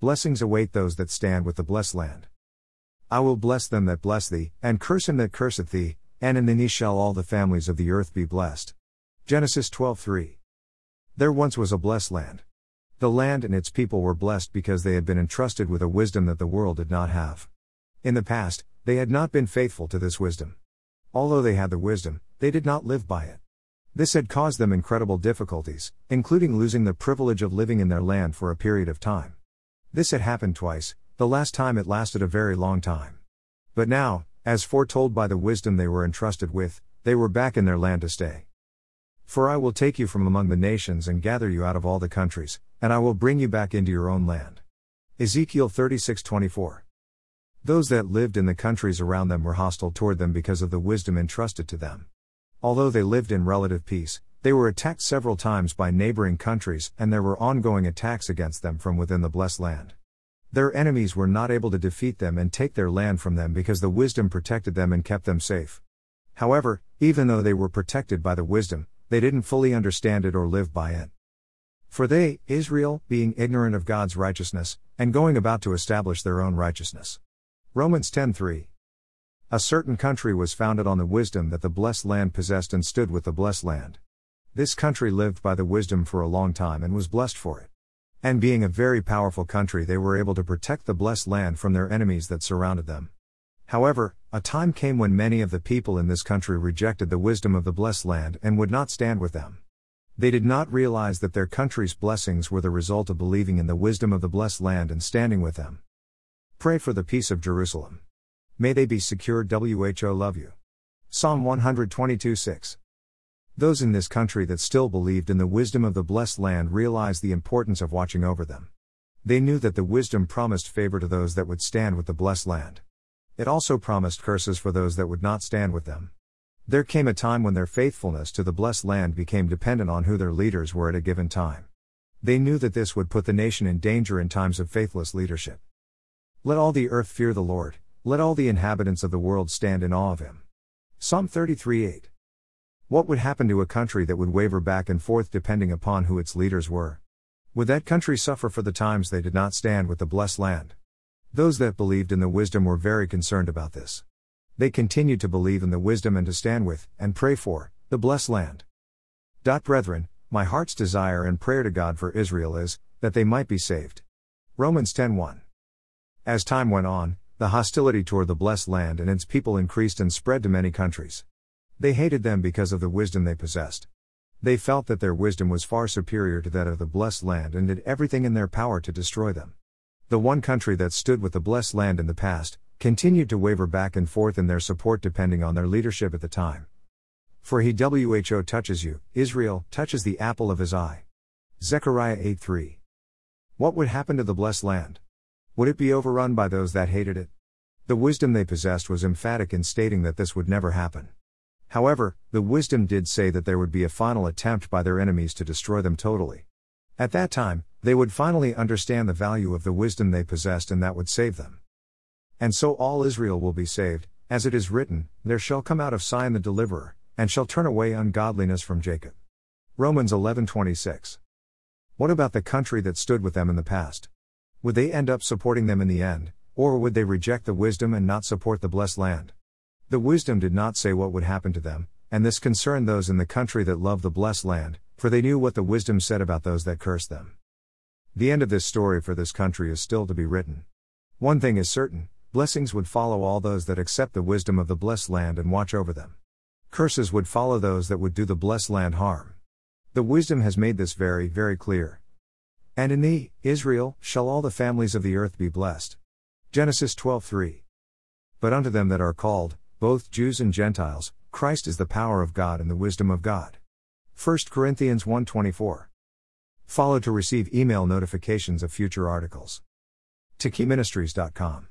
Blessings await those that stand with the blessed land. I will bless them that bless thee, and curse him that curseth thee, and in the thee shall all the families of the earth be blessed. Genesis 12:3. There once was a blessed land. The land and its people were blessed because they had been entrusted with a wisdom that the world did not have. In the past, they had not been faithful to this wisdom. Although they had the wisdom, they did not live by it. This had caused them incredible difficulties, including losing the privilege of living in their land for a period of time. This had happened twice, the last time it lasted a very long time. But now, as foretold by the wisdom they were entrusted with, they were back in their land to stay. For I will take you from among the nations and gather you out of all the countries, and I will bring you back into your own land. Ezekiel 36:24. Those that lived in the countries around them were hostile toward them because of the wisdom entrusted to them. Although they lived in relative peace, they were attacked several times by neighboring countries, and there were ongoing attacks against them from within the blessed land. Their enemies were not able to defeat them and take their land from them because the wisdom protected them and kept them safe. However, even though they were protected by the wisdom, they didn't fully understand it or live by it. For they, Israel, being ignorant of God's righteousness, and going about to establish their own righteousness. Romans 10:3. A certain country was founded on the wisdom that the blessed land possessed and stood with the blessed land. This country lived by the wisdom for a long time and was blessed for it. And being a very powerful country, they were able to protect the blessed land from their enemies that surrounded them. However, a time came when many of the people in this country rejected the wisdom of the blessed land and would not stand with them. They did not realize that their country's blessings were the result of believing in the wisdom of the blessed land and standing with them. Pray for the peace of Jerusalem. May they be secure. WHO love you. Psalm 122 6. Those in this country that still believed in the wisdom of the blessed land realized the importance of watching over them. They knew that the wisdom promised favor to those that would stand with the blessed land. It also promised curses for those that would not stand with them. There came a time when their faithfulness to the blessed land became dependent on who their leaders were at a given time. They knew that this would put the nation in danger in times of faithless leadership. Let all the earth fear the Lord, let all the inhabitants of the world stand in awe of him. Psalm 33 8. What would happen to a country that would waver back and forth depending upon who its leaders were? Would that country suffer for the times they did not stand with the blessed land? Those that believed in the wisdom were very concerned about this. They continued to believe in the wisdom and to stand with, and pray for, the blessed land. Dot brethren, my heart's desire and prayer to God for Israel is, that they might be saved. Romans 10:1. As time went on, the hostility toward the blessed land and its people increased and spread to many countries. They hated them because of the wisdom they possessed. They felt that their wisdom was far superior to that of the blessed land and did everything in their power to destroy them. The one country that stood with the blessed land in the past, continued to waver back and forth in their support depending on their leadership at the time. For he WHO touches you, Israel touches the apple of his eye. Zechariah 8 3. What would happen to the blessed land? Would it be overrun by those that hated it? The wisdom they possessed was emphatic in stating that this would never happen. However, the wisdom did say that there would be a final attempt by their enemies to destroy them totally. At that time, they would finally understand the value of the wisdom they possessed and that would save them. And so all Israel will be saved, as it is written, There shall come out of Sion the deliverer, and shall turn away ungodliness from Jacob. Romans 11:26. What about the country that stood with them in the past? Would they end up supporting them in the end, or would they reject the wisdom and not support the blessed land? The wisdom did not say what would happen to them, and this concerned those in the country that loved the blessed land, for they knew what the wisdom said about those that cursed them. The end of this story for this country is still to be written. One thing is certain blessings would follow all those that accept the wisdom of the blessed land and watch over them. Curses would follow those that would do the blessed land harm. The wisdom has made this very, very clear. And in thee, Israel, shall all the families of the earth be blessed. Genesis 12:3. But unto them that are called, both Jews and Gentiles, Christ is the power of God and the wisdom of God. 1 Corinthians 1:24. Follow to receive email notifications of future articles. TakiMinistries.com